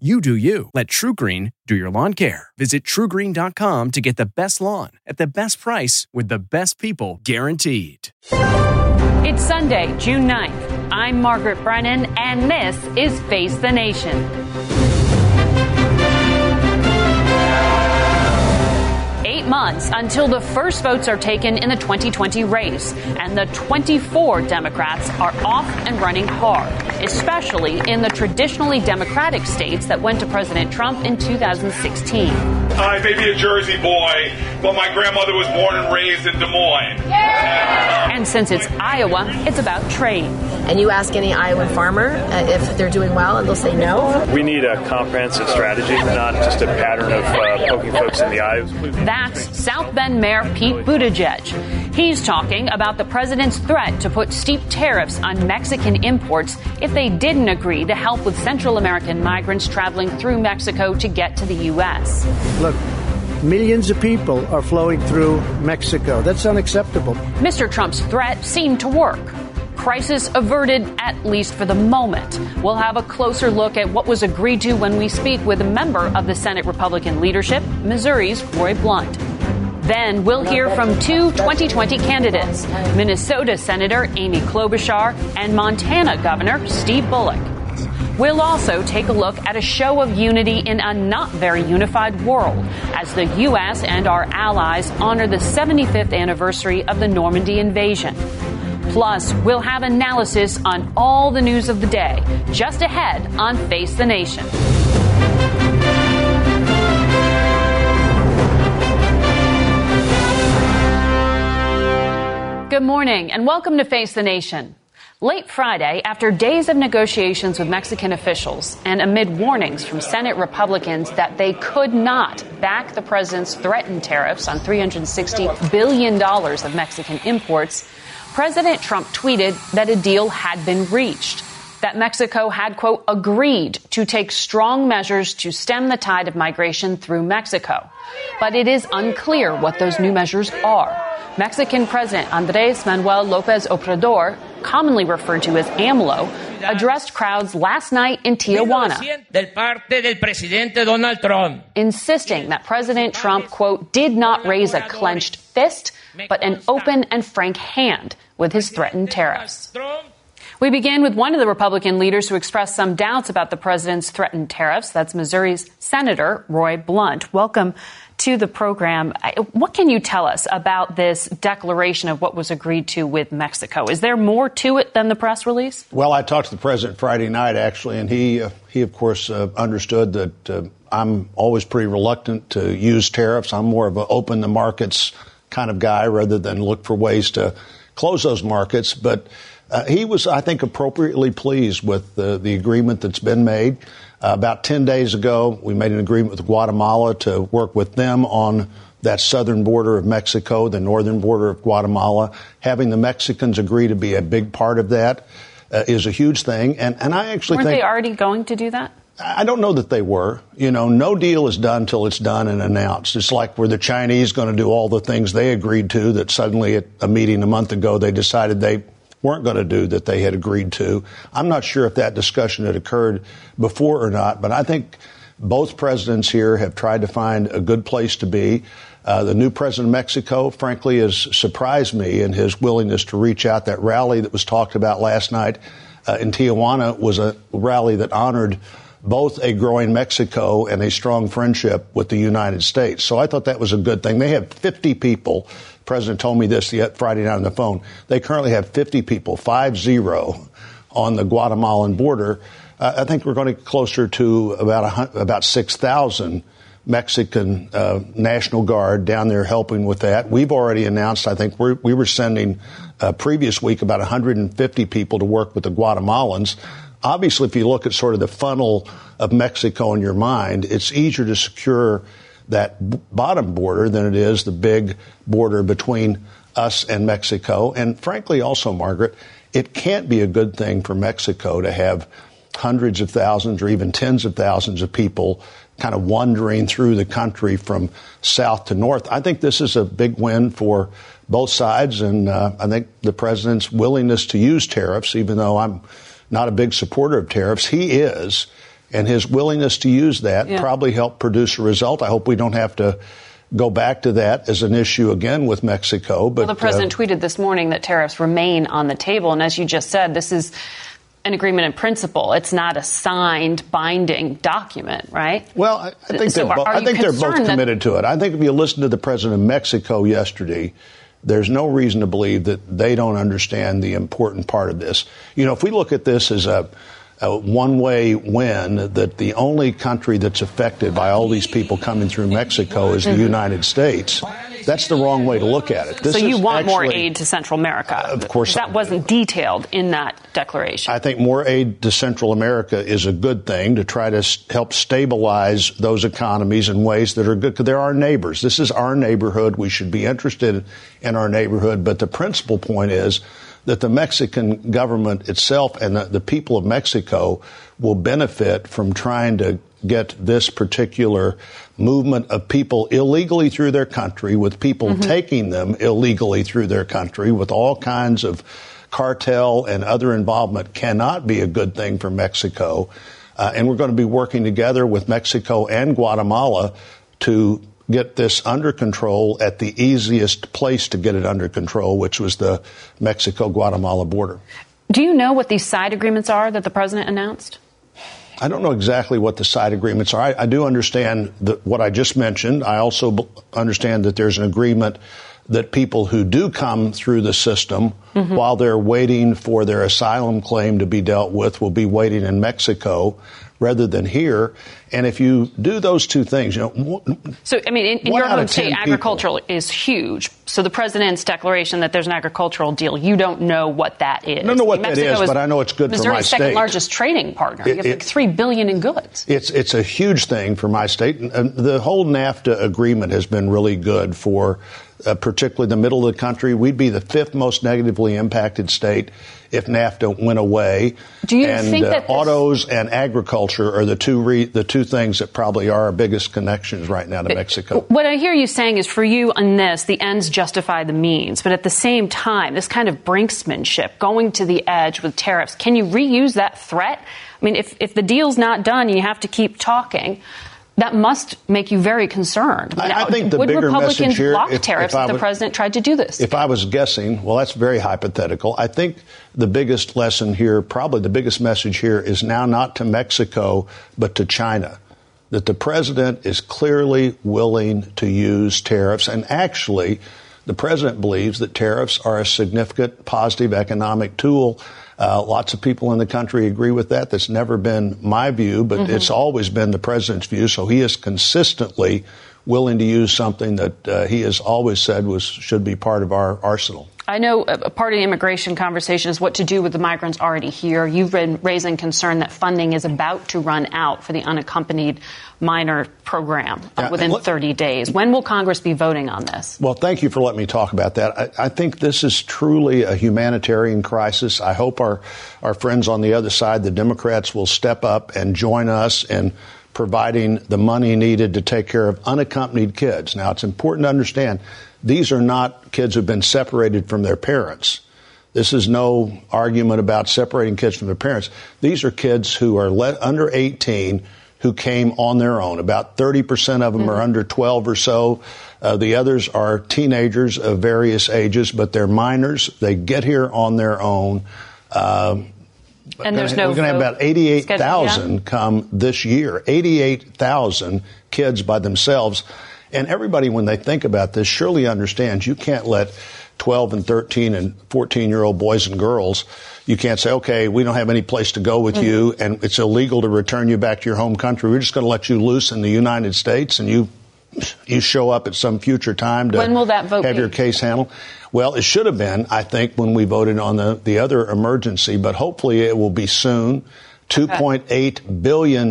You do you. Let TrueGreen do your lawn care. Visit truegreen.com to get the best lawn at the best price with the best people guaranteed. It's Sunday, June 9th. I'm Margaret Brennan, and this is Face the Nation. Eight months until the first votes are taken in the 2020 race, and the 24 Democrats are off and running hard, especially in the traditionally Democratic states that went to President Trump in 2016. I may be a Jersey boy, but my grandmother was born and raised in Des Moines. And since it's Iowa, it's about trade. And you ask any Iowa farmer uh, if they're doing well, and they'll say no. We need a comprehensive strategy, not just a pattern of uh, poking folks in the eye. That's South Bend Mayor Pete Buttigieg. He's talking about the president's threat to put steep tariffs on Mexican imports if they didn't agree to help with Central American migrants traveling through Mexico to get to the U.S. Look, millions of people are flowing through Mexico. That's unacceptable. Mr. Trump's threat seemed to work. Crisis averted, at least for the moment. We'll have a closer look at what was agreed to when we speak with a member of the Senate Republican leadership, Missouri's Roy Blunt. Then we'll hear from two 2020 candidates Minnesota Senator Amy Klobuchar and Montana Governor Steve Bullock. We'll also take a look at a show of unity in a not very unified world as the U.S. and our allies honor the 75th anniversary of the Normandy invasion. Plus, we'll have analysis on all the news of the day just ahead on Face the Nation. Good morning and welcome to Face the Nation. Late Friday, after days of negotiations with Mexican officials and amid warnings from Senate Republicans that they could not back the president's threatened tariffs on $360 billion of Mexican imports, President Trump tweeted that a deal had been reached, that Mexico had, quote, agreed to take strong measures to stem the tide of migration through Mexico. But it is unclear what those new measures are. Mexican President Andres Manuel Lopez Obrador, commonly referred to as AMLO, addressed crowds last night in Tijuana, insisting that President Trump, quote, did not raise a clenched fist, but an open and frank hand with his threatened tariffs. We begin with one of the Republican leaders who expressed some doubts about the president's threatened tariffs. That's Missouri's Senator Roy Blunt. Welcome to the program. What can you tell us about this declaration of what was agreed to with Mexico? Is there more to it than the press release? Well, I talked to the president Friday night, actually, and he, uh, he of course, uh, understood that uh, I'm always pretty reluctant to use tariffs. I'm more of an open the markets kind of guy rather than look for ways to close those markets. But uh, he was, I think, appropriately pleased with the, the agreement that's been made. Uh, about 10 days ago, we made an agreement with Guatemala to work with them on that southern border of Mexico, the northern border of Guatemala. Having the Mexicans agree to be a big part of that uh, is a huge thing. And, and I actually Weren't think. they already going to do that? I don't know that they were. You know, no deal is done until it's done and announced. It's like were the Chinese going to do all the things they agreed to that suddenly at a meeting a month ago they decided they weren't going to do that they had agreed to. I'm not sure if that discussion had occurred before or not, but I think both presidents here have tried to find a good place to be. Uh, the new president of Mexico, frankly, has surprised me in his willingness to reach out. That rally that was talked about last night uh, in Tijuana was a rally that honored both a growing Mexico and a strong friendship with the United States. So I thought that was a good thing. They have 50 people. The president told me this the Friday night on the phone. They currently have 50 people, five zero, on the Guatemalan border. Uh, I think we're going to get closer to about about 6,000 Mexican uh, National Guard down there helping with that. We've already announced, I think we're, we were sending uh, previous week about 150 people to work with the Guatemalans. Obviously, if you look at sort of the funnel of Mexico in your mind, it's easier to secure that bottom border than it is the big border between us and Mexico. And frankly, also, Margaret, it can't be a good thing for Mexico to have hundreds of thousands or even tens of thousands of people kind of wandering through the country from south to north. I think this is a big win for both sides, and uh, I think the president's willingness to use tariffs, even though I'm not a big supporter of tariffs, he is, and his willingness to use that yeah. probably helped produce a result. I hope we don't have to go back to that as an issue again with Mexico. But well, the president uh, tweeted this morning that tariffs remain on the table, and as you just said, this is an agreement in principle. It's not a signed, binding document, right? Well, I, I think, so they're, bo- I think they're both committed to it. I think if you listen to the president of Mexico yesterday, there's no reason to believe that they don't understand the important part of this. You know, if we look at this as a a one way win that the only country that's affected by all these people coming through Mexico is the. United States. That's the wrong way to look at it. This so you want actually, more aid to Central America? Uh, of course. That wasn't detailed in that declaration. I think more aid to Central America is a good thing to try to help stabilize those economies in ways that are good because they're our neighbors. This is our neighborhood. We should be interested in our neighborhood. But the principal point is that the Mexican government itself and the, the people of Mexico will benefit from trying to get this particular movement of people illegally through their country, with people mm-hmm. taking them illegally through their country, with all kinds of cartel and other involvement, cannot be a good thing for Mexico. Uh, and we're going to be working together with Mexico and Guatemala to get this under control at the easiest place to get it under control, which was the Mexico Guatemala border. Do you know what these side agreements are that the president announced? I don't know exactly what the side agreements are. I, I do understand what I just mentioned. I also b- understand that there's an agreement that people who do come through the system mm-hmm. while they're waiting for their asylum claim to be dealt with will be waiting in Mexico rather than here. And if you do those two things, you know. So, I mean, in, in your home state, agricultural is huge. So the president's declaration that there's an agricultural deal, you don't know what that is. I don't know what that is, but I know it's good Missouri's for my state. second largest trading partner. It, you have like three billion in goods. It's it's a huge thing for my state. And the whole NAFTA agreement has been really good for uh, particularly the middle of the country. We'd be the fifth most negatively impacted state if NAFTA went away. Do you and, think that uh, autos and agriculture are the two re- the two things that probably are our biggest connections right now to Mexico? What I hear you saying is, for you on this, the ends justify the means, but at the same time, this kind of brinksmanship, going to the edge with tariffs, can you reuse that threat? I mean, if if the deal's not done, you have to keep talking that must make you very concerned. I, I think the would bigger Republicans message here, block if, tariffs if, if the president tried to do this? If I was guessing, well, that's very hypothetical. I think the biggest lesson here, probably the biggest message here, is now not to Mexico, but to China. That the president is clearly willing to use tariffs, and actually, the president believes that tariffs are a significant positive economic tool uh, lots of people in the country agree with that. That's never been my view, but mm-hmm. it's always been the president's view. So he is consistently willing to use something that uh, he has always said was should be part of our arsenal. I know uh, a part of the immigration conversation is what to do with the migrants already here. You've been raising concern that funding is about to run out for the unaccompanied minor program uh, yeah, within let, 30 days. When will Congress be voting on this? Well, thank you for letting me talk about that. I, I think this is truly a humanitarian crisis. I hope our, our friends on the other side, the Democrats, will step up and join us in providing the money needed to take care of unaccompanied kids. Now, it's important to understand these are not kids who've been separated from their parents. This is no argument about separating kids from their parents. These are kids who are let, under 18 who came on their own. About 30% of them mm-hmm. are under 12 or so. Uh, the others are teenagers of various ages, but they're minors. They get here on their own. Um, and there's no. We're going to have about 88,000 come this year. 88,000 kids by themselves. And everybody, when they think about this, surely understands you can't let 12 and 13 and 14 year old boys and girls, you can't say, okay, we don't have any place to go with mm-hmm. you and it's illegal to return you back to your home country. We're just going to let you loose in the United States and you you show up at some future time to when will that vote have be? your case handled. Well, it should have been, I think, when we voted on the, the other emergency, but hopefully it will be soon. $2.8 billion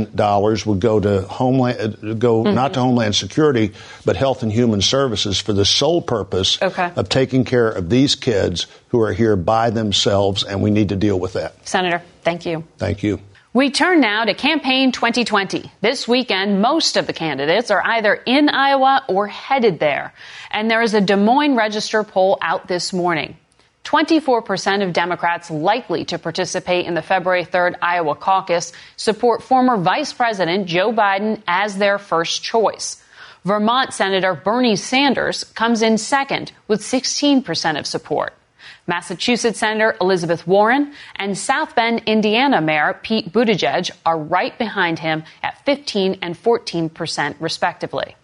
would go to homeland, go mm-hmm. not to Homeland Security, but Health and Human Services for the sole purpose okay. of taking care of these kids who are here by themselves, and we need to deal with that. Senator, thank you. Thank you. We turn now to campaign 2020. This weekend, most of the candidates are either in Iowa or headed there. And there is a Des Moines Register poll out this morning. 24% of Democrats likely to participate in the February 3rd Iowa caucus support former Vice President Joe Biden as their first choice. Vermont Senator Bernie Sanders comes in second with 16% of support. Massachusetts Senator Elizabeth Warren and South Bend, Indiana Mayor Pete Buttigieg are right behind him at 15 and 14 percent, respectively.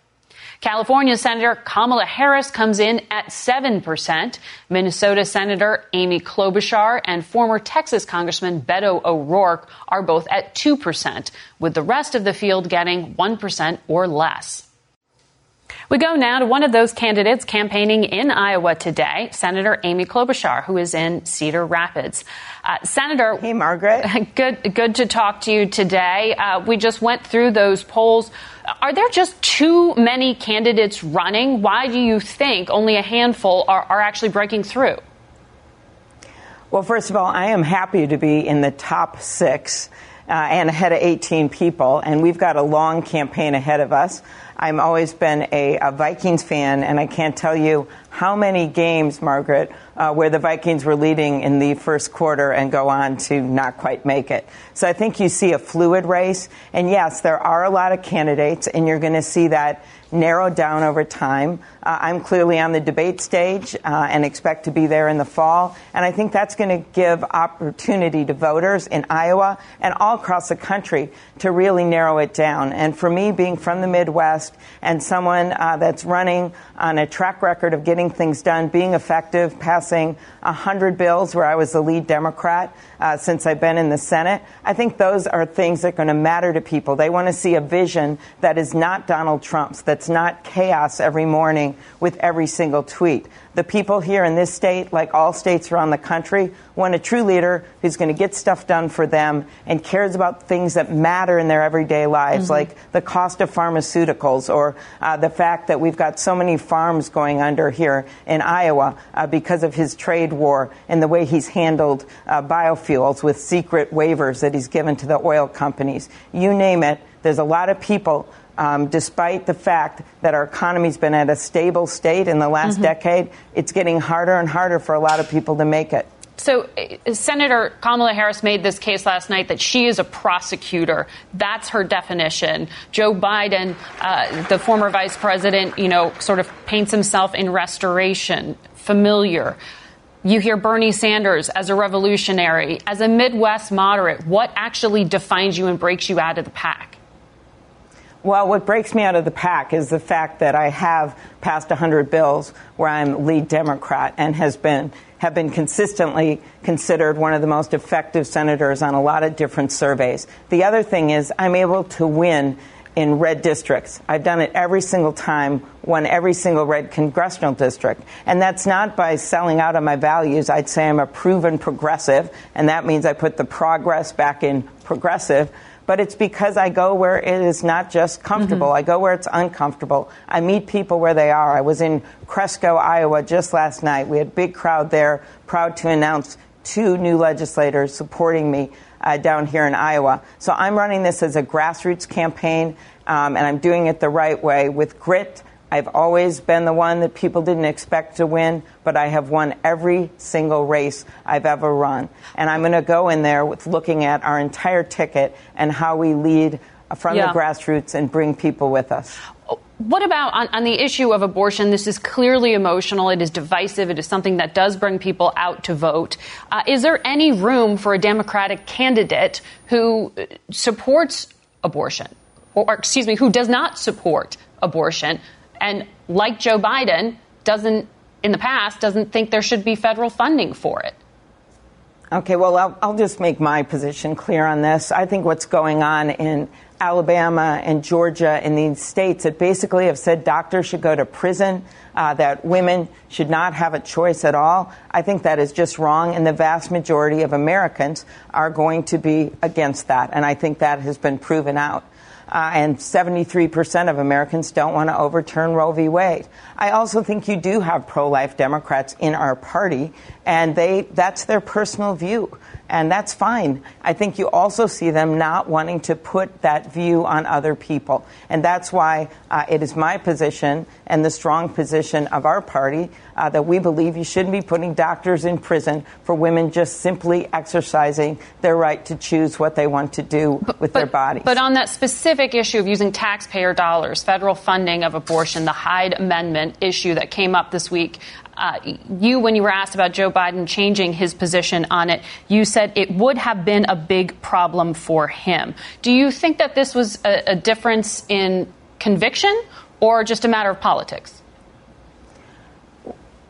California Senator Kamala Harris comes in at 7%. Minnesota Senator Amy Klobuchar and former Texas Congressman Beto O'Rourke are both at 2%, with the rest of the field getting 1% or less. We go now to one of those candidates campaigning in Iowa today, Senator Amy Klobuchar, who is in Cedar Rapids. Uh, Senator, hey Margaret, good good to talk to you today. Uh, we just went through those polls. Are there just too many candidates running? Why do you think only a handful are, are actually breaking through? Well, first of all, I am happy to be in the top six uh, and ahead of 18 people, and we've got a long campaign ahead of us. I've always been a, a, Vikings fan, and I can't tell you how many games, Margaret, uh, where the Vikings were leading in the first quarter and go on to not quite make it. So I think you see a fluid race. And yes, there are a lot of candidates, and you're going to see that narrowed down over time. Uh, I'm clearly on the debate stage uh, and expect to be there in the fall. And I think that's going to give opportunity to voters in Iowa and all across the country to really narrow it down. And for me, being from the Midwest and someone uh, that's running on a track record of getting things done, being effective, passing 100 bills where I was the lead Democrat uh, since I've been in the Senate, I think those are things that are going to matter to people. They want to see a vision that is not Donald Trump's, that's not chaos every morning with every single tweet. The people here in this state, like all states around the country, want a true leader who's going to get stuff done for them and cares about things that matter in their everyday lives, mm-hmm. like the cost of pharmaceuticals or uh, the fact that we've got so many farms going under here in Iowa uh, because of his trade war and the way he's handled uh, biofuels with secret waivers that he's given to the oil companies. You name it, there's a lot of people um, despite the fact that our economy's been at a stable state in the last mm-hmm. decade, it's getting harder and harder for a lot of people to make it. So, uh, Senator Kamala Harris made this case last night that she is a prosecutor. That's her definition. Joe Biden, uh, the former vice president, you know, sort of paints himself in restoration, familiar. You hear Bernie Sanders as a revolutionary, as a Midwest moderate. What actually defines you and breaks you out of the pack? Well, what breaks me out of the pack is the fact that I have passed 100 bills where I'm lead Democrat and has been have been consistently considered one of the most effective senators on a lot of different surveys. The other thing is I'm able to win in red districts. I've done it every single time, won every single red congressional district. And that's not by selling out on my values. I'd say I'm a proven progressive, and that means I put the progress back in progressive but it's because I go where it is not just comfortable. Mm-hmm. I go where it's uncomfortable. I meet people where they are. I was in Cresco, Iowa just last night. We had a big crowd there, proud to announce two new legislators supporting me uh, down here in Iowa. So I'm running this as a grassroots campaign, um, and I'm doing it the right way with grit I've always been the one that people didn't expect to win, but I have won every single race I've ever run. And I'm going to go in there with looking at our entire ticket and how we lead from yeah. the grassroots and bring people with us. What about on, on, the issue of abortion? This is clearly emotional. It is divisive. It is something that does bring people out to vote. Uh, is there any room for a Democratic candidate who supports abortion, or, or excuse me, who does not support abortion, and like Joe Biden, doesn't in the past doesn't think there should be federal funding for it. Okay, well, I'll, I'll, just make my position clear on this. I think what's going on in Alabama and Georgia and these states that basically have said doctors should go to prison, uh, that women should not have a choice at all. I think that is just wrong, and the vast majority of Americans are going to be against that, and I think that has been proven out uh, and 73% of Americans don't want to overturn Roe v. Wade. I also think you do have pro-life Democrats in our party, and they that's their personal view and that's fine. I think you also see them not wanting to put that view on other people. And that's why uh, it is my position and the strong position of our party uh, that we believe you shouldn't be putting doctors in prison for women just simply exercising their right to choose what they want to do with but, their bodies. But on that specific issue of using taxpayer dollars, federal funding of abortion, the Hyde Amendment issue that came up this week, uh, you, when you were asked about Joe Biden changing his position on it, you said it would have been a big problem for him. Do you think that this was a, a difference in conviction or just a matter of politics?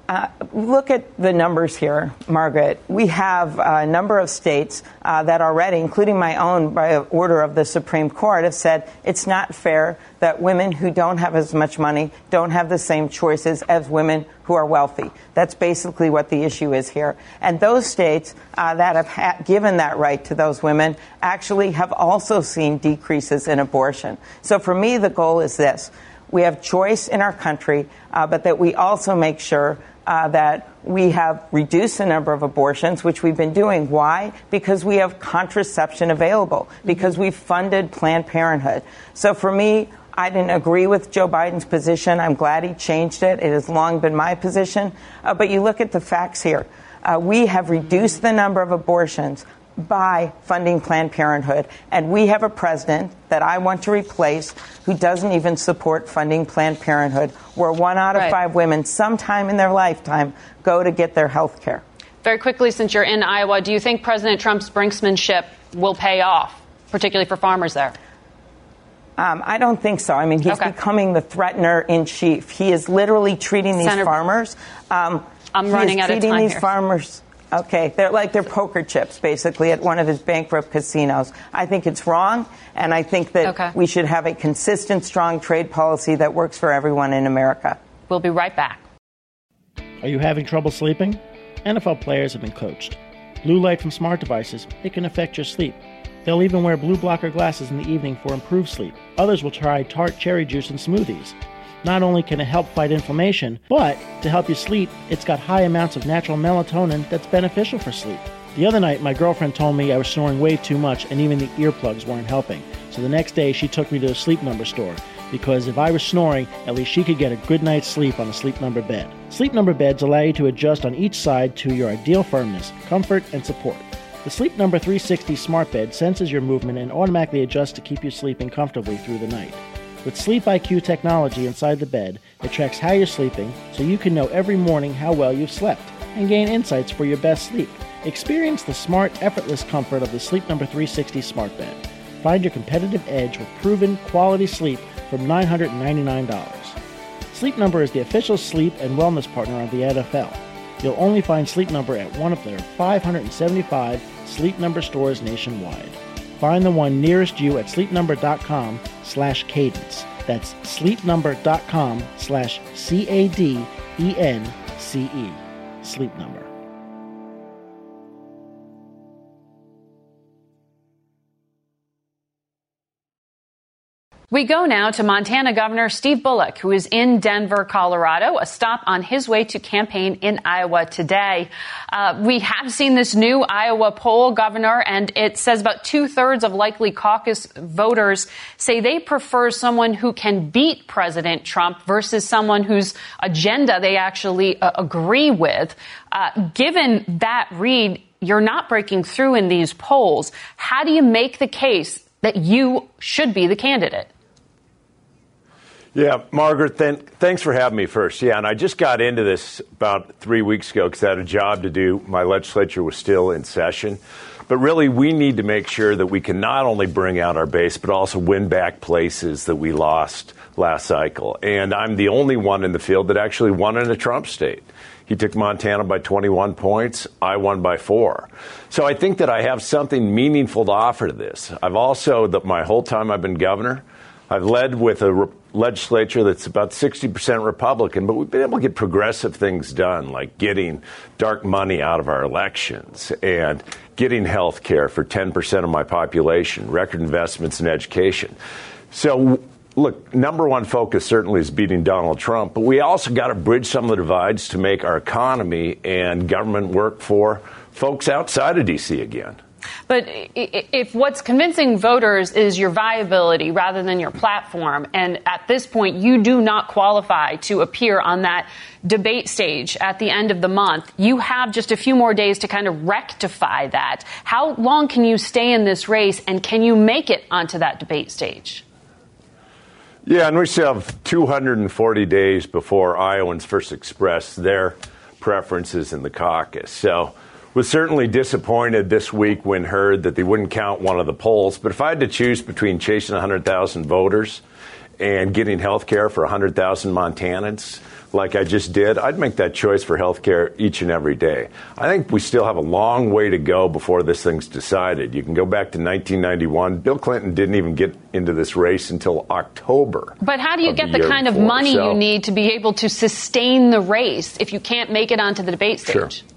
Uh, look at the numbers here, Margaret. We have a number of states uh, that already, including my own by order of the Supreme Court, have said it's not fair that women who don't have as much money don't have the same choices as women who are wealthy. That's basically what the issue is here. And those states uh, that have ha- given that right to those women actually have also seen decreases in abortion. So for me, the goal is this. We have choice in our country, uh, but that we also make sure uh, that we have reduced the number of abortions, which we've been doing. Why? Because we have contraception available, because we've funded Planned Parenthood. So for me, I didn't agree with Joe Biden's position. I'm glad he changed it. It has long been my position. Uh, but you look at the facts here. Uh, we have reduced the number of abortions by funding Planned Parenthood. And we have a president that I want to replace who doesn't even support funding Planned Parenthood, where one out of right. five women, sometime in their lifetime, go to get their health care. Very quickly, since you're in Iowa, do you think President Trump's brinksmanship will pay off, particularly for farmers there? Um, I don't think so. I mean, he's okay. becoming the threatener in chief. He is literally treating these Senator, farmers. Um, I'm running out of time. Treating these here. farmers Okay, they're like they're poker chips, basically, at one of his bankrupt casinos. I think it's wrong, and I think that okay. we should have a consistent, strong trade policy that works for everyone in America. We'll be right back. Are you having trouble sleeping? NFL players have been coached. Blue light from smart devices, it can affect your sleep. They'll even wear blue blocker glasses in the evening for improved sleep. Others will try tart cherry juice and smoothies. Not only can it help fight inflammation, but to help you sleep, it's got high amounts of natural melatonin that's beneficial for sleep. The other night, my girlfriend told me I was snoring way too much and even the earplugs weren't helping. So the next day, she took me to a sleep number store because if I was snoring, at least she could get a good night's sleep on a sleep number bed. Sleep number beds allow you to adjust on each side to your ideal firmness, comfort, and support. The Sleep Number 360 smart bed senses your movement and automatically adjusts to keep you sleeping comfortably through the night. With Sleep IQ technology inside the bed, it tracks how you're sleeping so you can know every morning how well you've slept and gain insights for your best sleep. Experience the smart, effortless comfort of the Sleep Number 360 smart bed. Find your competitive edge with proven quality sleep from $999. Sleep Number is the official sleep and wellness partner of the NFL. You'll only find Sleep Number at one of their 575 Sleep Number stores nationwide. Find the one nearest you at sleepnumber.com slash cadence. That's sleepnumber.com slash C-A-D-E-N-C-E. Sleep Number. We go now to Montana Governor Steve Bullock, who is in Denver, Colorado, a stop on his way to campaign in Iowa today. Uh, we have seen this new Iowa poll, Governor, and it says about two thirds of likely caucus voters say they prefer someone who can beat President Trump versus someone whose agenda they actually uh, agree with. Uh, given that read, you're not breaking through in these polls. How do you make the case that you should be the candidate? Yeah, Margaret, th- thanks for having me first. Yeah, and I just got into this about three weeks ago because I had a job to do. My legislature was still in session. But really, we need to make sure that we can not only bring out our base, but also win back places that we lost last cycle. And I'm the only one in the field that actually won in a Trump state. He took Montana by 21 points. I won by four. So I think that I have something meaningful to offer to this. I've also, the, my whole time I've been governor, I've led with a re- legislature that's about 60% Republican, but we've been able to get progressive things done, like getting dark money out of our elections and getting health care for 10% of my population, record investments in education. So, look, number one focus certainly is beating Donald Trump, but we also got to bridge some of the divides to make our economy and government work for folks outside of D.C. again. But if what's convincing voters is your viability rather than your platform, and at this point you do not qualify to appear on that debate stage at the end of the month, you have just a few more days to kind of rectify that. How long can you stay in this race, and can you make it onto that debate stage? Yeah, and we still have 240 days before Iowans first express their preferences in the caucus. So was certainly disappointed this week when heard that they wouldn't count one of the polls. But if I had to choose between chasing 100,000 voters and getting health care for 100,000 Montanans, like I just did, I'd make that choice for health care each and every day. I think we still have a long way to go before this thing's decided. You can go back to 1991. Bill Clinton didn't even get into this race until October. But how do you get the, the kind of money so, you need to be able to sustain the race if you can't make it onto the debate stage? Sure.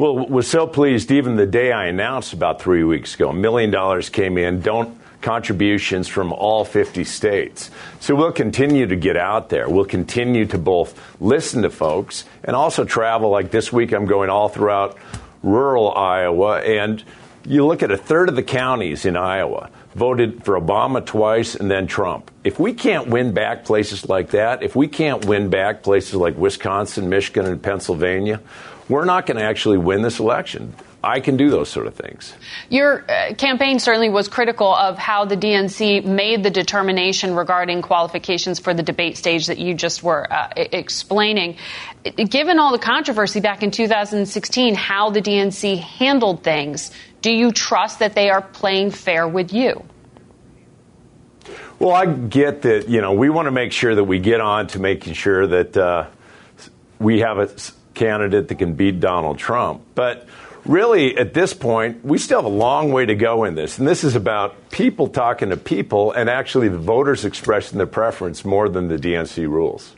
Well, was so pleased even the day I announced about three weeks ago, a million dollars came in. Don't contributions from all 50 states. So we'll continue to get out there. We'll continue to both listen to folks and also travel. Like this week, I'm going all throughout rural Iowa. And you look at a third of the counties in Iowa voted for Obama twice and then Trump. If we can't win back places like that, if we can't win back places like Wisconsin, Michigan, and Pennsylvania, we're not going to actually win this election. I can do those sort of things. Your uh, campaign certainly was critical of how the DNC made the determination regarding qualifications for the debate stage that you just were uh, explaining. Given all the controversy back in 2016, how the DNC handled things, do you trust that they are playing fair with you? Well, I get that, you know, we want to make sure that we get on to making sure that uh, we have a candidate that can beat Donald Trump. But really, at this point, we still have a long way to go in this. And this is about people talking to people and actually the voters expressing their preference more than the DNC rules.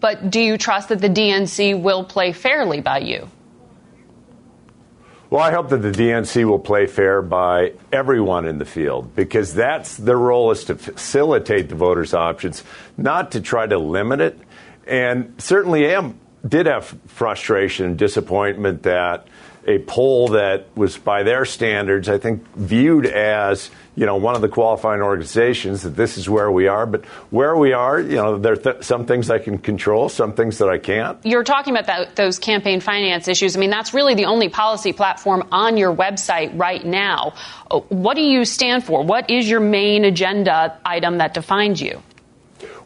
But do you trust that the DNC will play fairly by you? Well, I hope that the DNC will play fair by everyone in the field because that's their role is to facilitate the voters' options, not to try to limit it. And certainly am did have frustration and disappointment that a poll that was by their standards, I think, viewed as you know one of the qualifying organizations that this is where we are. But where we are, you know, there are th- some things I can control, some things that I can't. You're talking about that, those campaign finance issues. I mean, that's really the only policy platform on your website right now. What do you stand for? What is your main agenda item that defines you?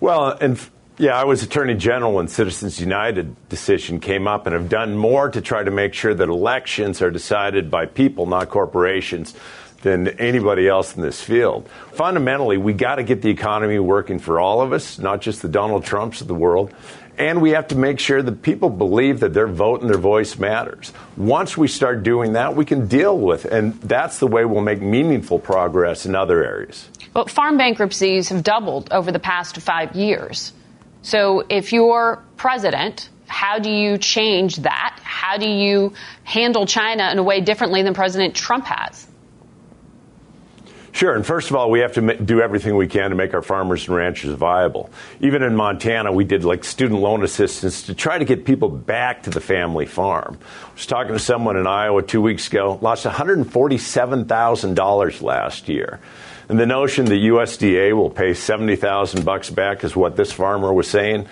Well, and yeah, I was Attorney General when Citizens United decision came up and have done more to try to make sure that elections are decided by people, not corporations, than anybody else in this field. Fundamentally, we got to get the economy working for all of us, not just the Donald Trumps of the world. And we have to make sure that people believe that their vote and their voice matters. Once we start doing that, we can deal with, and that's the way we'll make meaningful progress in other areas. Well, farm bankruptcies have doubled over the past five years. So if you're president, how do you change that? How do you handle China in a way differently than President Trump has? Sure. And first of all, we have to do everything we can to make our farmers and ranchers viable. Even in Montana, we did like student loan assistance to try to get people back to the family farm. I was talking to someone in Iowa two weeks ago, lost $147,000 last year. And the notion that USDA will pay 70,000 bucks back is what this farmer was saying.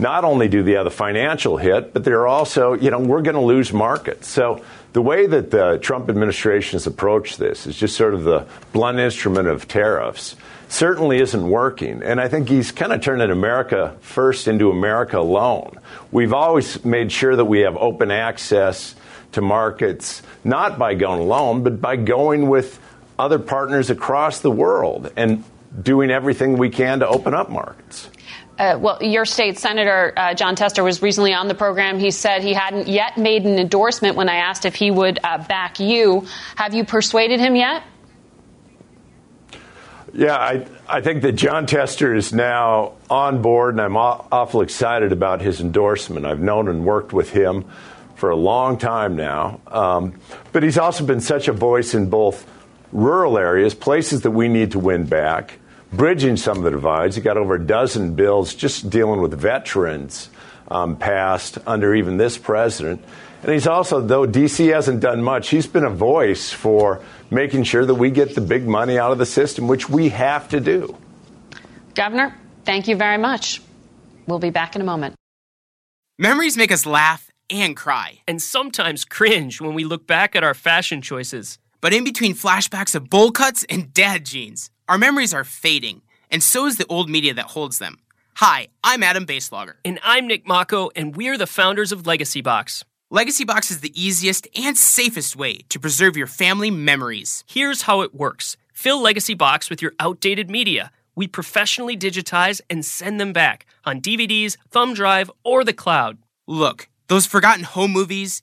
not only do they have the financial hit, but they're also, you know, we're going to lose markets. So the way that the Trump administration has approached this is just sort of the blunt instrument of tariffs certainly isn't working. And I think he's kind of turning America first into America alone. We've always made sure that we have open access to markets, not by going alone, but by going with other partners across the world and doing everything we can to open up markets. Uh, well, your state senator uh, Jon Tester was recently on the program. He said he hadn't yet made an endorsement when I asked if he would uh, back you. Have you persuaded him yet? Yeah, I, I think that Jon Tester is now on board, and I'm aw- awful excited about his endorsement. I've known and worked with him for a long time now. Um, but he's also been such a voice in both rural areas, places that we need to win back, bridging some of the divides. He got over a dozen bills just dealing with veterans um, passed under even this president. And he's also, though DC hasn't done much, he's been a voice for making sure that we get the big money out of the system, which we have to do. Governor, thank you very much. We'll be back in a moment. Memories make us laugh and cry. And sometimes cringe when we look back at our fashion choices. But in between flashbacks of bowl cuts and dad jeans, our memories are fading, and so is the old media that holds them. Hi, I'm Adam Baselogger. And I'm Nick Mako, and we're the founders of Legacy Box. Legacy Box is the easiest and safest way to preserve your family memories. Here's how it works fill Legacy Box with your outdated media. We professionally digitize and send them back on DVDs, thumb drive, or the cloud. Look, those forgotten home movies,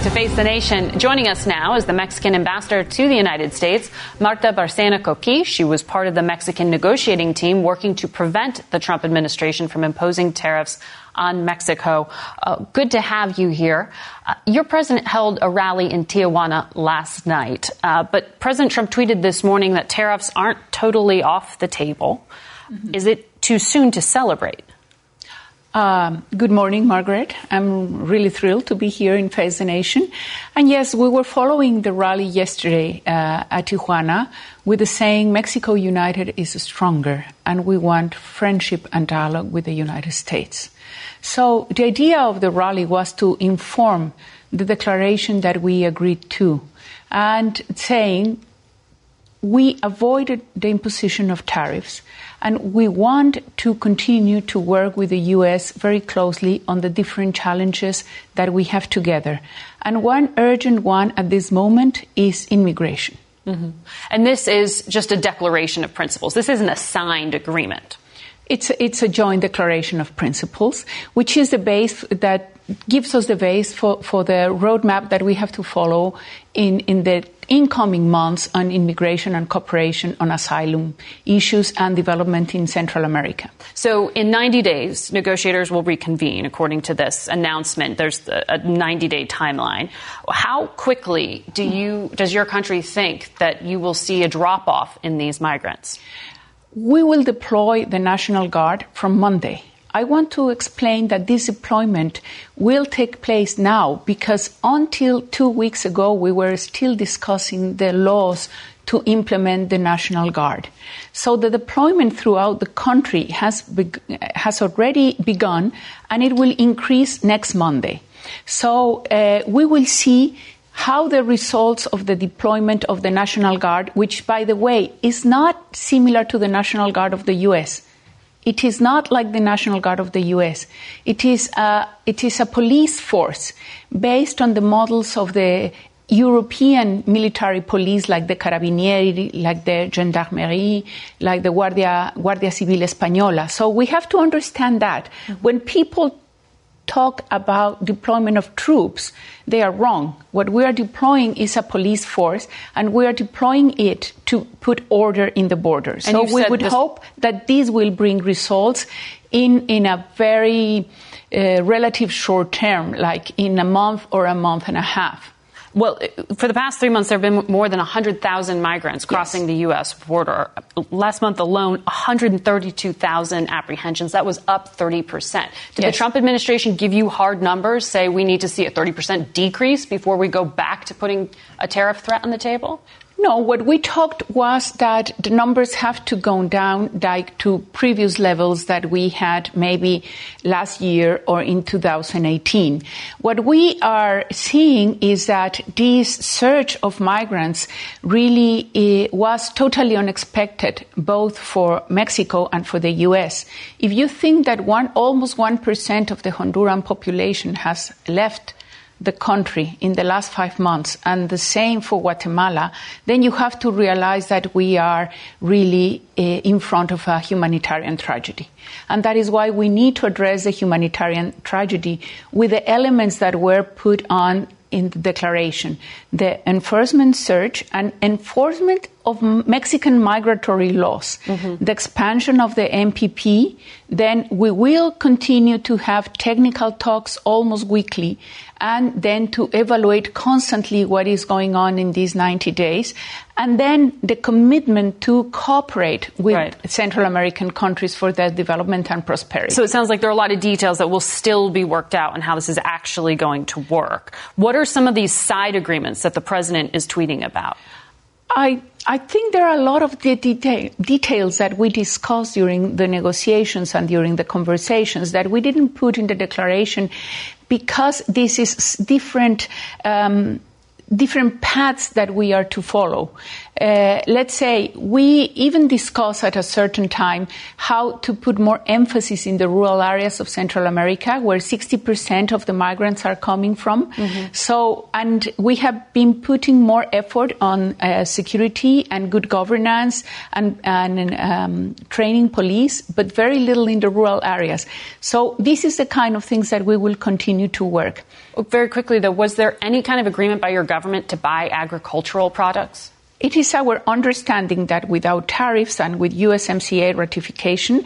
back to Face the Nation. Joining us now is the Mexican ambassador to the United States, Martha Barcena Coqui. She was part of the Mexican negotiating team working to prevent the Trump administration from imposing tariffs on Mexico. Uh, good to have you here. Uh, your president held a rally in Tijuana last night, uh, but President Trump tweeted this morning that tariffs aren't totally off the table. Mm-hmm. Is it too soon to celebrate? Um, good morning, Margaret. I'm really thrilled to be here in Face the Nation. And yes, we were following the rally yesterday uh, at Tijuana with the saying, Mexico United is stronger, and we want friendship and dialogue with the United States. So the idea of the rally was to inform the declaration that we agreed to and saying we avoided the imposition of tariffs and we want to continue to work with the U.S. very closely on the different challenges that we have together. And one urgent one at this moment is immigration. Mm-hmm. And this is just a declaration of principles. This isn't a signed agreement. It's a, it's a joint declaration of principles, which is the base that gives us the base for, for the roadmap that we have to follow in, in the incoming months on immigration and cooperation on asylum issues and development in Central America. So, in 90 days, negotiators will reconvene, according to this announcement. There's a 90 day timeline. How quickly do you, does your country think that you will see a drop off in these migrants? We will deploy the National Guard from Monday. I want to explain that this deployment will take place now because until two weeks ago, we were still discussing the laws to implement the National Guard. So the deployment throughout the country has, has already begun and it will increase next Monday. So uh, we will see how the results of the deployment of the National Guard, which by the way is not similar to the National Guard of the US, it is not like the National Guard of the US. It is a, it is a police force based on the models of the European military police like the Carabinieri, like the Gendarmerie, like the Guardia, Guardia Civil Española. So we have to understand that. Mm-hmm. When people talk about deployment of troops, they are wrong. What we are deploying is a police force, and we are deploying it to put order in the borders. And so we would this- hope that this will bring results in, in a very uh, relative short term, like in a month or a month and a half. Well, for the past three months, there have been more than 100,000 migrants crossing the U.S. border. Last month alone, 132,000 apprehensions. That was up 30%. Did the Trump administration give you hard numbers, say we need to see a 30% decrease before we go back to putting a tariff threat on the table? No, what we talked was that the numbers have to go down like to previous levels that we had maybe last year or in 2018. What we are seeing is that this surge of migrants really eh, was totally unexpected, both for Mexico and for the U.S. If you think that one, almost 1% of the Honduran population has left the country in the last five months, and the same for Guatemala, then you have to realize that we are really uh, in front of a humanitarian tragedy. And that is why we need to address the humanitarian tragedy with the elements that were put on in the declaration. The enforcement search and enforcement of Mexican migratory laws, the expansion of the MPP, then we will continue to have technical talks almost weekly and then to evaluate constantly what is going on in these 90 days. And then the commitment to cooperate with Central American countries for their development and prosperity. So it sounds like there are a lot of details that will still be worked out on how this is actually going to work. What are some of these side agreements that the president is tweeting about? I, I think there are a lot of the detail, details that we discussed during the negotiations and during the conversations that we didn't put in the declaration because this is different. Um, different paths that we are to follow. Uh, let's say we even discuss at a certain time how to put more emphasis in the rural areas of Central America, where 60% of the migrants are coming from. So, and we have been putting more effort on uh, security and good governance and, and um, training police, but very little in the rural areas. So, this is the kind of things that we will continue to work. Very quickly, though, was there any kind of agreement by your government to buy agricultural products? It is our understanding that without tariffs and with USMCA ratification,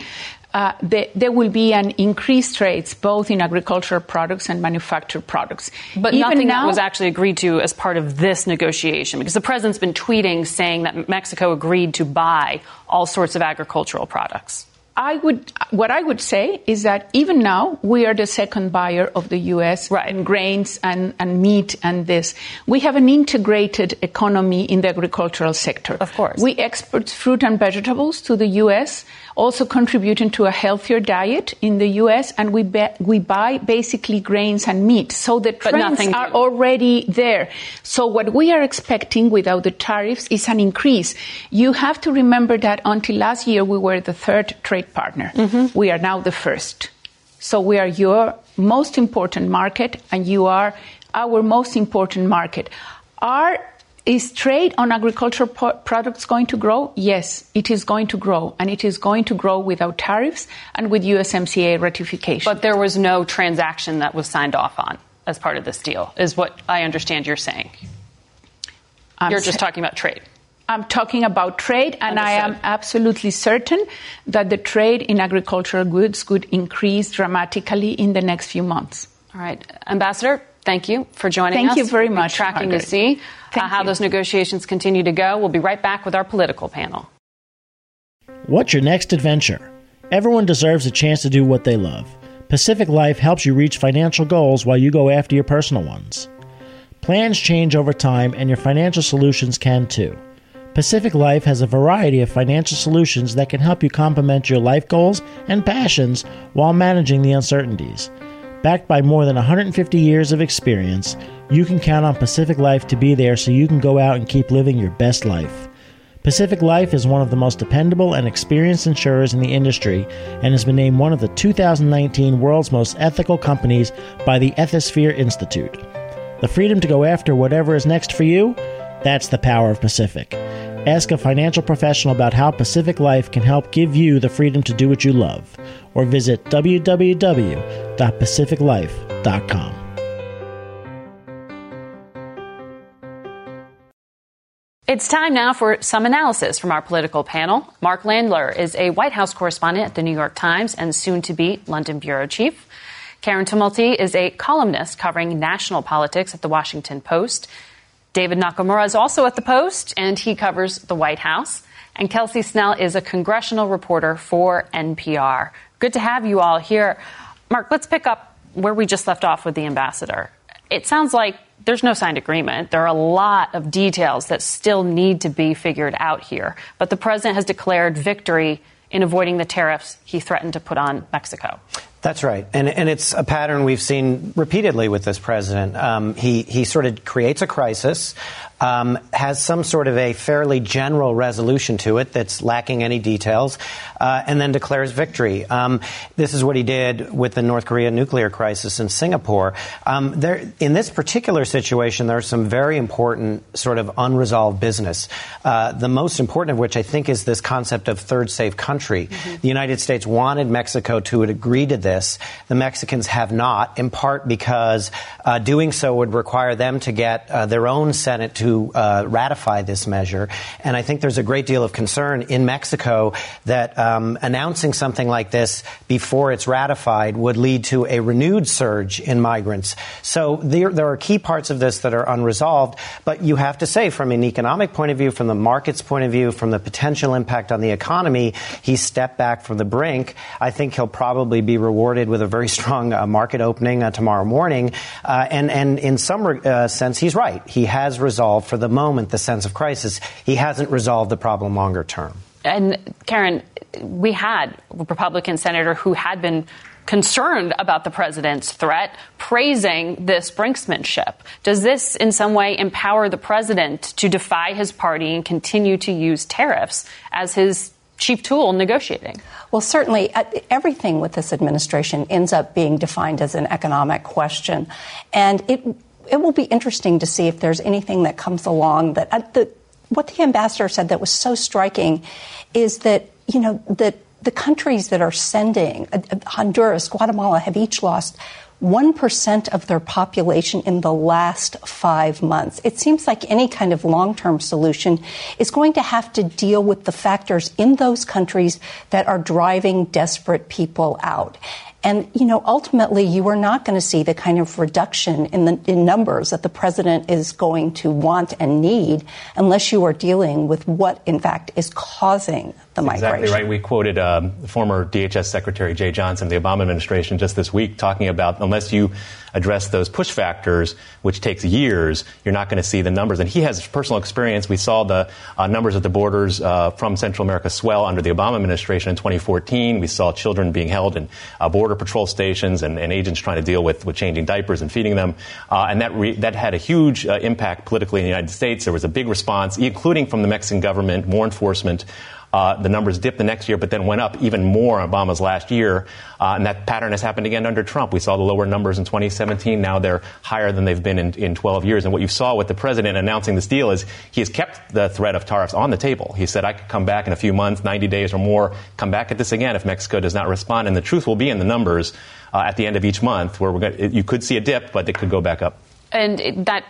uh, the, there will be an increased rates both in agricultural products and manufactured products. But Even nothing now, that was actually agreed to as part of this negotiation, because the president's been tweeting saying that Mexico agreed to buy all sorts of agricultural products. I would, what I would say is that even now we are the second buyer of the U.S. in grains and, and meat and this. We have an integrated economy in the agricultural sector. Of course. We export fruit and vegetables to the U.S., also contributing to a healthier diet in the U.S., and we, be, we buy basically grains and meat. So the trends are already there. So what we are expecting without the tariffs is an increase. You have to remember that until last year we were the third trade partner. We are now the first. So we are your most important market and you are our most important market. Are is trade on agricultural po- products going to grow? Yes, it is going to grow, and it is going to grow without tariffs and with USMCA ratification. But there was no transaction that was signed off on as part of this deal, is what I understand you're saying. I'm you're just sa- talking about trade. I'm talking about trade, and I am absolutely certain that the trade in agricultural goods could increase dramatically in the next few months. All right, Ambassador, thank you for joining Thank us. Thank you very We'll much, Tracking Margaret. to see uh, how you. those negotiations continue to go. We'll be right back with our political panel. What's your next adventure? Everyone deserves a chance to do what they love. Pacific Life helps you reach financial goals while you go after your personal ones. Plans change over time, and your financial solutions can too. Pacific Life has a variety of financial solutions that can help you complement your life goals and passions while managing the uncertainties. Backed by more than 150 years of experience, you can count on Pacific Life to be there so you can go out and keep living your best life. Pacific Life is one of the most dependable and experienced insurers in the industry and has been named one of the 2019 world's most ethical companies by the Ethisphere Institute. The freedom to go after whatever is next for you? That's the power of Pacific. Ask a financial professional about how Pacific Life can help give you the freedom to do what you love, or visit www.pacificlife.com. It's time now for some analysis from our political panel. Mark Landler is a White House correspondent at the New York Times and soon to be London bureau chief. Karen Tumulty is a columnist covering national politics at the Washington Post. David Nakamura is also at the Post, and he covers the White House. And Kelsey Snell is a congressional reporter for NPR. Good to have you all here. Mark, let's pick up where we just left off with the ambassador. It sounds like there's no signed agreement. There are a lot of details that still need to be figured out here. But the president has declared victory in avoiding the tariffs he threatened to put on Mexico. That's right, and and it's a pattern we've seen repeatedly with this president. Um, he he sort of creates a crisis, um, has some sort of a fairly general resolution to it that's lacking any details, uh, and then declares victory. Um, this is what he did with the North Korea nuclear crisis in Singapore. Um, there, in this particular situation, there are some very important sort of unresolved business. Uh, the most important of which I think is this concept of third safe country. Mm-hmm. The United States wanted Mexico to agree to this. The Mexicans have not, in part because uh, doing so would require them to get uh, their own Senate to uh, ratify this measure. And I think there's a great deal of concern in Mexico that um, announcing something like this before it's ratified would lead to a renewed surge in migrants. So there, there are key parts of this that are unresolved. But you have to say, from an economic point of view, from the market's point of view, from the potential impact on the economy, he stepped back from the brink. I think he'll probably be rewarded rewarded with a very strong uh, market opening uh, tomorrow morning. Uh, and, and in some uh, sense, he's right. He has resolved, for the moment, the sense of crisis. He hasn't resolved the problem longer term. And Karen, we had a Republican senator who had been concerned about the president's threat, praising this brinksmanship. Does this in some way empower the president to defy his party and continue to use tariffs as his chief tool negotiating? Well, certainly uh, everything with this administration ends up being defined as an economic question. And it, it will be interesting to see if there's anything that comes along that uh, the, what the ambassador said that was so striking is that, you know, that the countries that are sending, uh, Honduras, Guatemala, have each lost 1% of their population in the last five months. It seems like any kind of long term solution is going to have to deal with the factors in those countries that are driving desperate people out. And, you know, ultimately, you are not going to see the kind of reduction in the in numbers that the president is going to want and need unless you are dealing with what, in fact, is causing the migration. Exactly right. We quoted um, former DHS Secretary Jeh Johnson, the Obama administration, just this week, talking about unless you address those push factors, which takes years, you're not going to see the numbers. And he has personal experience. We saw the uh, numbers at the borders uh, from Central America swell under the Obama administration in 2014. We saw children being held in uh, border patrol stations and, and, agents trying to deal with, with changing diapers and feeding them. Uh, and that, re- that had a huge uh, impact politically in the United States. There was a big response, including from the Mexican government, more enforcement. Uh, the numbers dipped the next year, but then went up even more in Obama's last year. Uh, and that pattern has happened again under Trump. We saw the lower numbers in 2017. Now they're higher than they've been in, in 12 years. And what you saw with the president announcing this deal is he has kept the threat of tariffs on the table. He said, I could come back in a few months, 90 days or more, come back at this again if Mexico does not respond. And the truth will be in the numbers uh, at the end of each month, where gonna, you could see a dip, but it could go back up. And that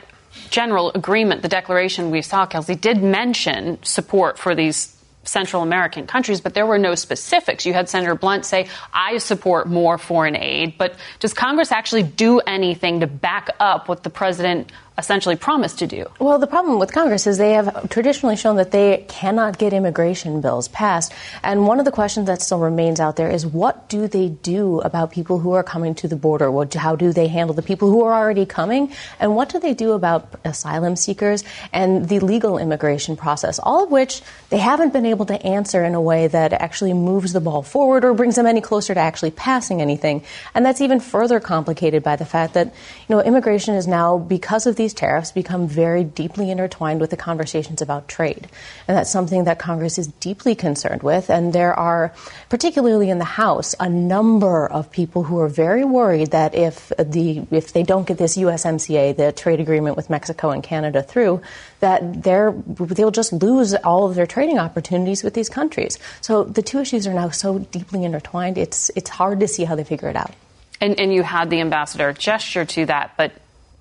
general agreement, the declaration we saw, Kelsey, did mention support for these Central American countries, but there were no specifics. You had Senator Blunt say, I support more foreign aid, but does Congress actually do anything to back up what the president essentially promised to do. Well, the problem with Congress is they have traditionally shown that they cannot get immigration bills passed. And one of the questions that still remains out there is what do they do about people who are coming to the border? How do they handle the people who are already coming? And what do they do about asylum seekers and the legal immigration process? All of which they haven't been able to answer in a way that actually moves the ball forward or brings them any closer to actually passing anything. And that's even further complicated by the fact that, you know, immigration is now, because of the these tariffs become very deeply intertwined with the conversations about trade. And that's something that Congress is deeply concerned with. And there are, particularly in the House, a number of people who are very worried that if the if they don't get this USMCA, the trade agreement with Mexico and Canada through, that they're they'll just lose all of their trading opportunities with these countries. So the two issues are now so deeply intertwined. It's it's hard to see how they figure it out. And, and you had the ambassador gesture to that, but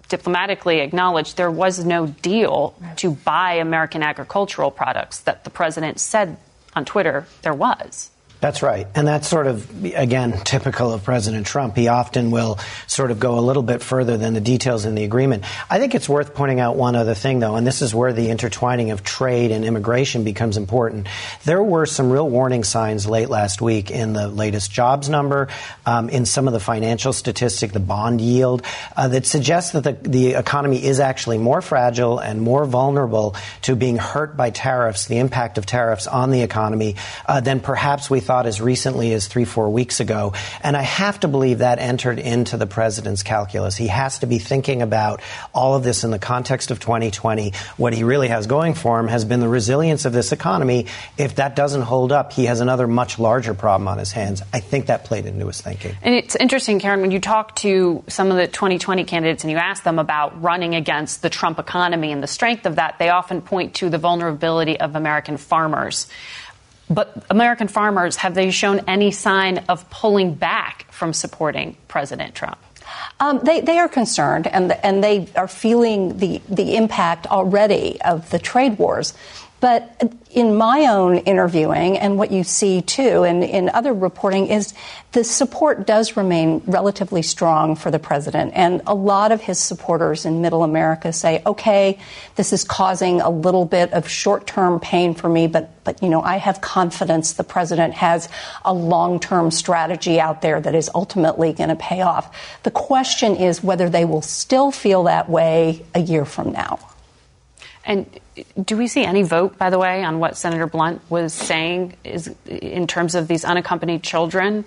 diplomatically acknowledged there was no deal to buy American agricultural products that the president said on Twitter there was. That's right. And that's sort of, again, typical of President Trump. He often will sort of go a little bit further than the details in the agreement. I think it's worth pointing out one other thing, though, and this is where the intertwining of trade and immigration becomes important. There were some real warning signs late last week in the latest jobs number, um, in some of the financial statistic, the bond yield, uh, that suggests that the, the economy is actually more fragile and more vulnerable to being hurt by tariffs, the impact of tariffs on the economy, uh, than perhaps we thought thought as recently as three, four weeks ago. And I have to believe that entered into the president's calculus. He has to be thinking about all of this in the context of 2020. What he really has going for him has been the resilience of this economy. If that doesn't hold up, he has another much larger problem on his hands. I think that played into his thinking. And it's interesting, Karen, when you talk to some of the 2020 candidates and you ask them about running against the Trump economy and the strength of that, they often point to the vulnerability of American farmers. But American farmers, have they shown any sign of pulling back from supporting President Trump? Um, they, they are concerned and, and they are feeling the, the impact already of the trade wars. But in my own interviewing and what you see too and in other reporting is the support does remain relatively strong for the president. And a lot of his supporters in middle America say, okay, this is causing a little bit of short term pain for me, but, but, you know, I have confidence the president has a long term strategy out there that is ultimately going to pay off. The question is whether they will still feel that way a year from now. And do we see any vote, by the way, on what Senator Blunt was saying is in terms of these unaccompanied children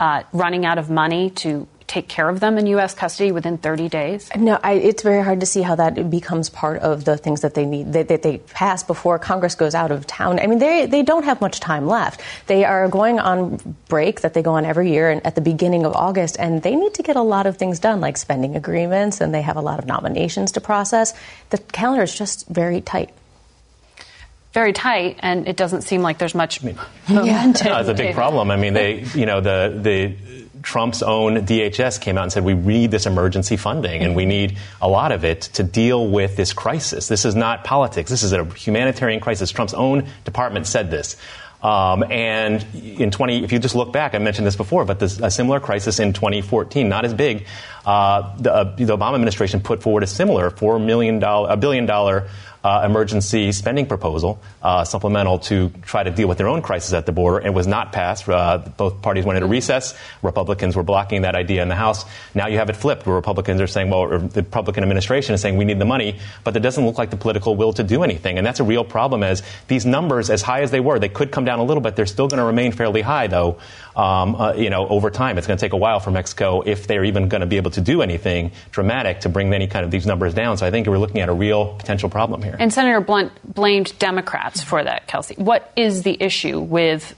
uh, running out of money to take care of them in U.S. custody within 30 days? No, I, it's very hard to see how that becomes part of the things that they need that, that, they pass before Congress goes out of town. I mean, they they don't have much time left. They are going on break that they go on every year at the beginning of August, and they need to get a lot of things done, like spending agreements, and they have a lot of nominations to process. The calendar is just very tight very tight, and it doesn't seem like there's much momentum. No, it's a big problem. I mean, they, you know, the the Trump's own DHS came out and said, we need this emergency funding and we need a lot of it to deal with this crisis. This is not politics. This is a humanitarian crisis. Trump's own department said this. Um, and in 20, if you just look back, I mentioned this before, but this, a similar crisis in 2014, not as big. Uh, the, uh, the, Obama administration put forward a similar four million dollar, a billion dollar uh, emergency spending proposal, uh, supplemental to try to deal with their own crisis at the border, and was not passed. Uh, both parties went into recess. Republicans were blocking that idea in the House. Now you have it flipped, where Republicans are saying, well, the Republican administration is saying we need the money, but there doesn't look like the political will to do anything. And that's a real problem as these numbers, as high as they were, they could come down a little bit. They're still going to remain fairly high, though, um, uh, you know, over time. It's going to take a while for Mexico, if they're even going to be able to do anything dramatic, to bring any kind of these numbers down. So I think we're looking at a real potential problem here. And Senator Blunt blamed Democrats for that, Kelsey. What is the issue with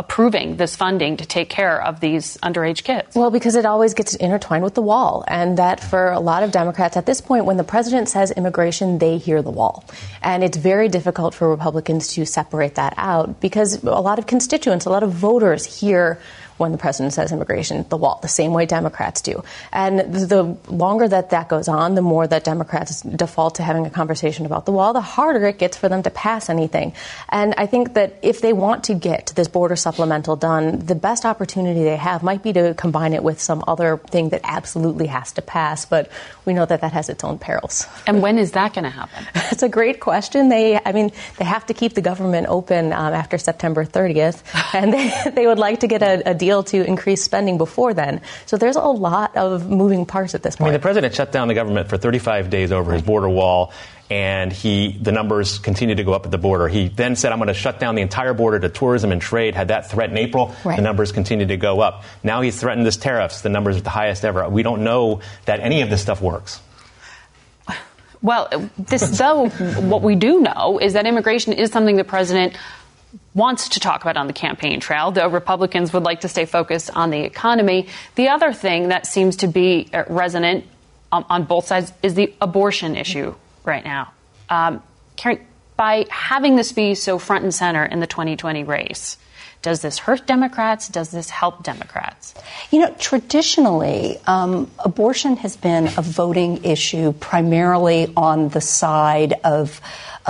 approving this funding to take care of these underage kids? Well, because it always gets intertwined with the wall. And that for a lot of Democrats at this point, when the president says immigration, they hear the wall. And it's very difficult for Republicans to separate that out because a lot of constituents, a lot of voters hear when the president says immigration, the wall, the same way Democrats do. And the longer that that goes on, the more that Democrats default to having a conversation about the wall, the harder it gets for them to pass anything. And I think that if they want to get this border supplemental done, the best opportunity they have might be to combine it with some other thing that absolutely has to pass. But we know that that has its own perils. And when is that going to happen? That's a great question. They, I mean, they have to keep the government open um, after September 30th, and they, they would like to get a, a deal deal to increase spending before then. So there's a lot of moving parts at this point. I mean, the president shut down the government for 35 days over his border wall and he the numbers continue to go up at the border. He then said, "I'm going to shut down the entire border to tourism and trade." Had that threat in April, right. the numbers continue to go up. Now he's threatened this tariffs. The numbers are the highest ever. We don't know that any of this stuff works. Well, this, though, what we do know is that immigration is something the president wants to talk about on the campaign trail, though Republicans would like to stay focused on the economy. The other thing that seems to be uh, resonant on, both sides is the abortion issue right now. Um, Karen, by having this be so front and center in the 2020 race, does this hurt Democrats? Does this help Democrats? You know, traditionally, um, abortion has been a voting issue primarily on the side of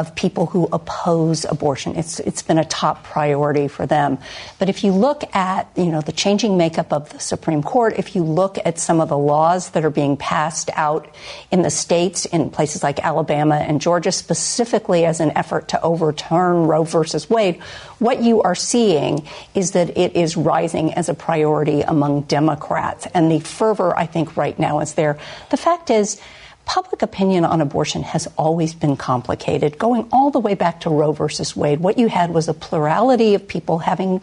of people who oppose abortion. It's it's been a top priority for them. But if you look at you know the changing makeup of the Supreme Court, if you look at some of the laws that are being passed out in the states in places like Alabama and Georgia, specifically as an effort to overturn Roe versus Wade, what you are seeing is that it is rising as a priority among Democrats, and the fervor I think right now is there. The fact is public opinion on abortion has always been complicated. Going all the way back to Roe versus Wade, what you had was a plurality of people having,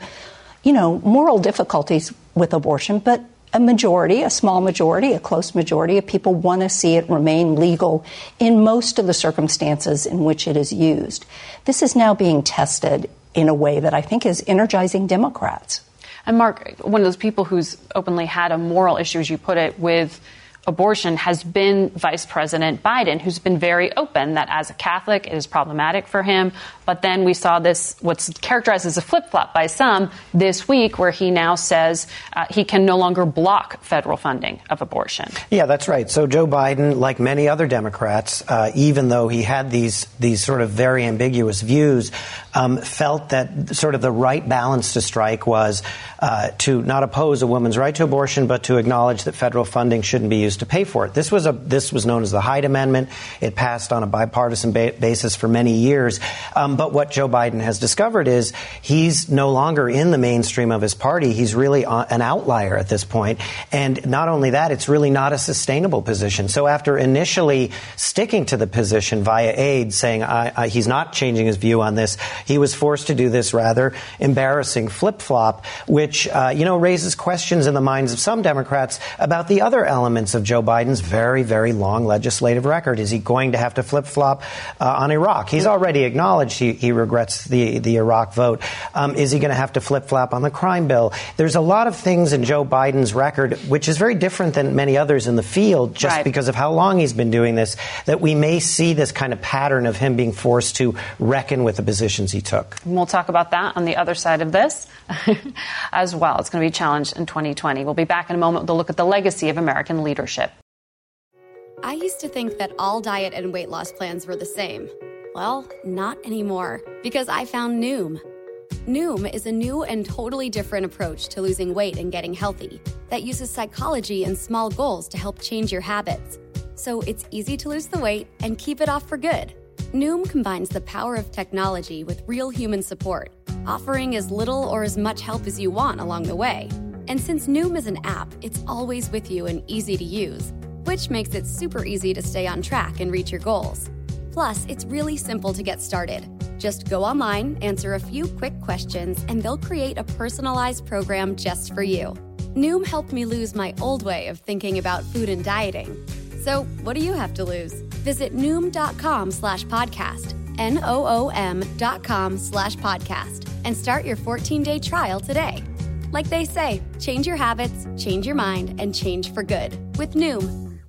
you know, moral difficulties with abortion, but a majority, a small majority, a close majority of people want to see it remain legal in most of the circumstances in which it is used. This is now being tested in a way that I think is energizing Democrats. And Mark, one of those people who's openly had a moral issue, as you put it, with abortion has been Vice President Biden, who's been very open that as a Catholic it is problematic for him. But then we saw this, what's characterized as a flip flop by some this week, where he now says uh, he can no longer block federal funding of abortion. Yeah, that's right. So Joe Biden, like many other Democrats, uh, even though he had these these sort of very ambiguous views, um, felt that sort of the right balance to strike was uh, to not oppose a woman's right to abortion, but to acknowledge that federal funding shouldn't be used to pay for it. This was a this was known as the Hyde Amendment. It passed on a bipartisan ba- basis for many years. Um, but what Joe Biden has discovered is he's no longer in the mainstream of his party. He's really an outlier at this point. And not only that, it's really not a sustainable position. So after initially sticking to the position via aid, saying I, I, he's not changing his view on this, he was forced to do this rather embarrassing flip flop, which uh, you know raises questions in the minds of some Democrats about the other elements of Joe Biden's very, very long legislative record. Is he going to have to flip flop uh, on Iraq? He's already acknowledged he, he regrets the, the Iraq vote. Um, is he going to have to flip flop on the crime bill? There's a lot of things in Joe Biden's record, which is very different than many others in the field, just Right. because of how long he's been doing this, that we may see this kind of pattern of him being forced to reckon with the positions he took. And we'll talk about that on the other side of this as well. It's going to be challenged in 2020. We'll be back in a moment with a look at the legacy of American leadership. I used to think that all diet and weight loss plans were the same. Well, not anymore, because I found Noom. Noom is a new and totally different approach to losing weight and getting healthy that uses psychology and small goals to help change your habits. So it's easy to lose the weight and keep it off for good. Noom combines the power of technology with real human support, offering as little or as much help as you want along the way. And since Noom is an app, it's always with you and easy to use, which makes it super easy to stay on track and reach your goals. Plus, it's really simple to get started. Just go online, answer a few quick questions, and they'll create a personalized program just for you. Noom helped me lose my old way of thinking about food and dieting. So, what do you have to lose? Visit Noom.com slash podcast, N O O M dot com slash podcast, and start your 14 day trial today. Like they say, change your habits, change your mind, and change for good with Noom.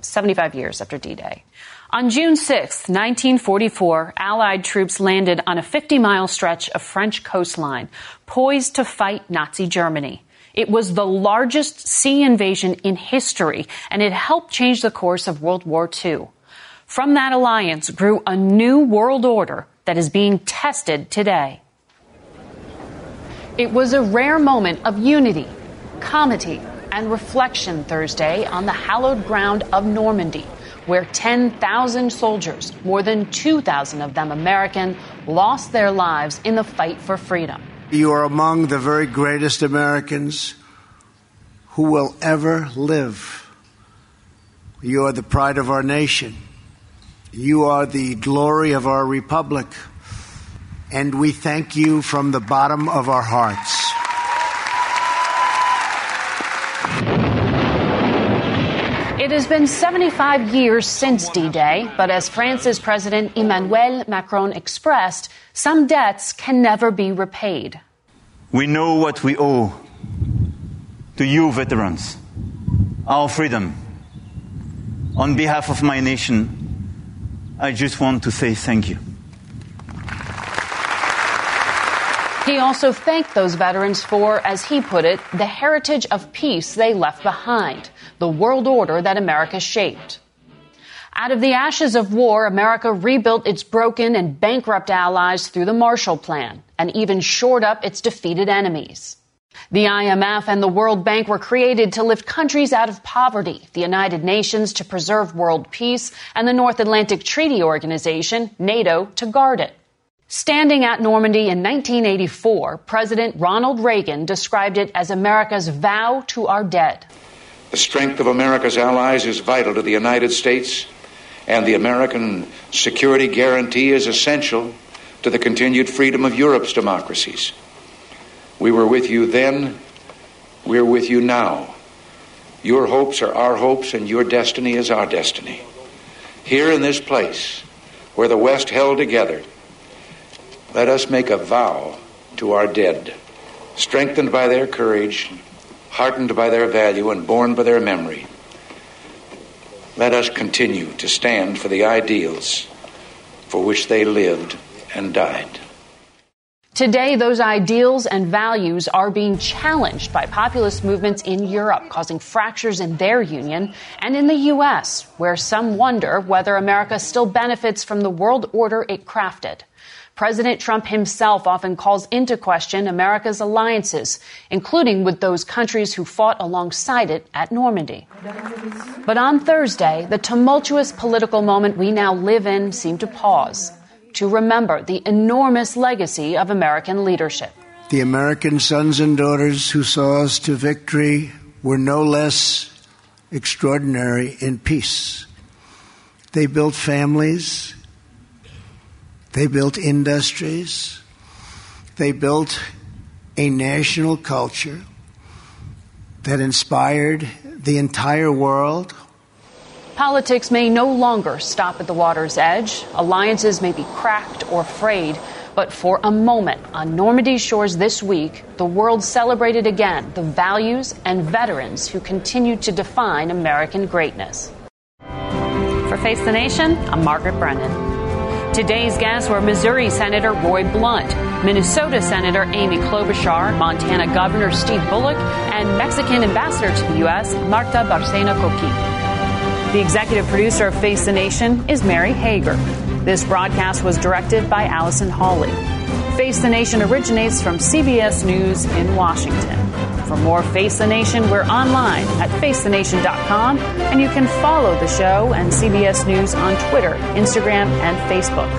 75 years after D Day. On June 6, 1944, Allied troops landed on a 50 mile stretch of French coastline, poised to fight Nazi Germany. It was the largest sea invasion in history, and it helped change the course of World War II. From that alliance grew a new world order that is being tested today. It was a rare moment of unity, comity, and reflection Thursday on the hallowed ground of Normandy, where 10,000 soldiers, more than 2,000 of them American, lost their lives in the fight for freedom. You are among the very greatest Americans who will ever live. You are the pride of our nation. You are the glory of our republic. And we thank you from the bottom of our hearts. It has been 75 years since D Day, but as France's President Emmanuel Macron expressed, some debts can never be repaid. We know what we owe to you, veterans our freedom. On behalf of my nation, I just want to say thank you. He also thanked those veterans for, as he put it, the heritage of peace they left behind, the world order that America shaped. Out of the ashes of war, America rebuilt its broken and bankrupt allies through the Marshall Plan and even shored up its defeated enemies. The IMF and the World Bank were created to lift countries out of poverty, the United Nations to preserve world peace, and the North Atlantic Treaty Organization, NATO, to guard it. Standing at Normandy in 1984, President Ronald Reagan described it as America's vow to our dead. The strength of America's allies is vital to the United States, and the American security guarantee is essential to the continued freedom of Europe's democracies. We were with you then, we're with you now. Your hopes are our hopes, and your destiny is our destiny. Here in this place, where the West held together, let us make a vow to our dead, strengthened by their courage, heartened by their value, and born by their memory. Let us continue to stand for the ideals for which they lived and died. Today, those ideals and values are being challenged by populist movements in Europe, causing fractures in their union, and in the U.S., where some wonder whether America still benefits from the world order it crafted. President Trump himself often calls into question America's alliances, including with those countries who fought alongside it at Normandy. But on Thursday, the tumultuous political moment we now live in seemed to pause to remember the enormous legacy of American leadership. The American sons and daughters who saw us to victory were no less extraordinary in peace. They built families they built industries. They built a national culture that inspired the entire world. Politics may no longer stop at the water's edge. Alliances may be cracked or frayed. But for a moment on Normandy shores this week, the world celebrated again the values and veterans who continue to define American greatness. For Face the Nation, I'm Margaret Brennan. Today's guests were Missouri Senator Roy Blunt, Minnesota Senator Amy Klobuchar, Montana Governor Steve Bullock, and Mexican Ambassador to the U.S., Martha Bárcena Coqui. The executive producer of Face the Nation is Mary Hager. This broadcast was directed by Allison Hawley. Face the Nation originates from CBS News in Washington. For more Face the Nation, we're online at facethenation.com, and you can follow the show and CBS News on Twitter, Instagram, and Facebook.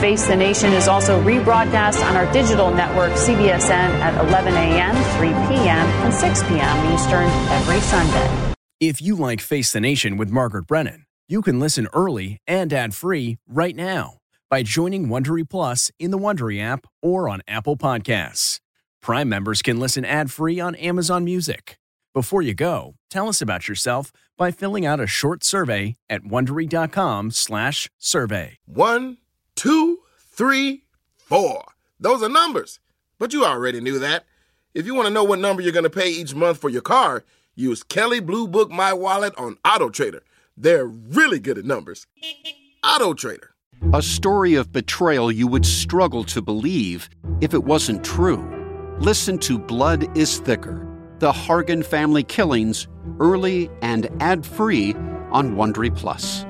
Face the Nation is also rebroadcast on our digital network, CBSN, at 11 a.m., 3 p.m., and 6 p.m. Eastern every Sunday. If you like Face the Nation with Margaret Brennan, you can listen early and ad-free right now by joining Wondery Plus in the Wondery app or on Apple Podcasts. Prime members can listen ad-free on Amazon Music. Before you go, tell us about yourself by filling out a short survey at wondery.com/survey. One, two, three, four. Those are numbers, but you already knew that. If you want to know what number you're going to pay each month for your car, use Kelley Blue Book My Wallet on Auto Trader. They're really good at numbers. Auto Trader. A story of betrayal you would struggle to believe if it wasn't true. Listen to Blood is Thicker The Hargan Family Killings early and ad free on Wondery Plus.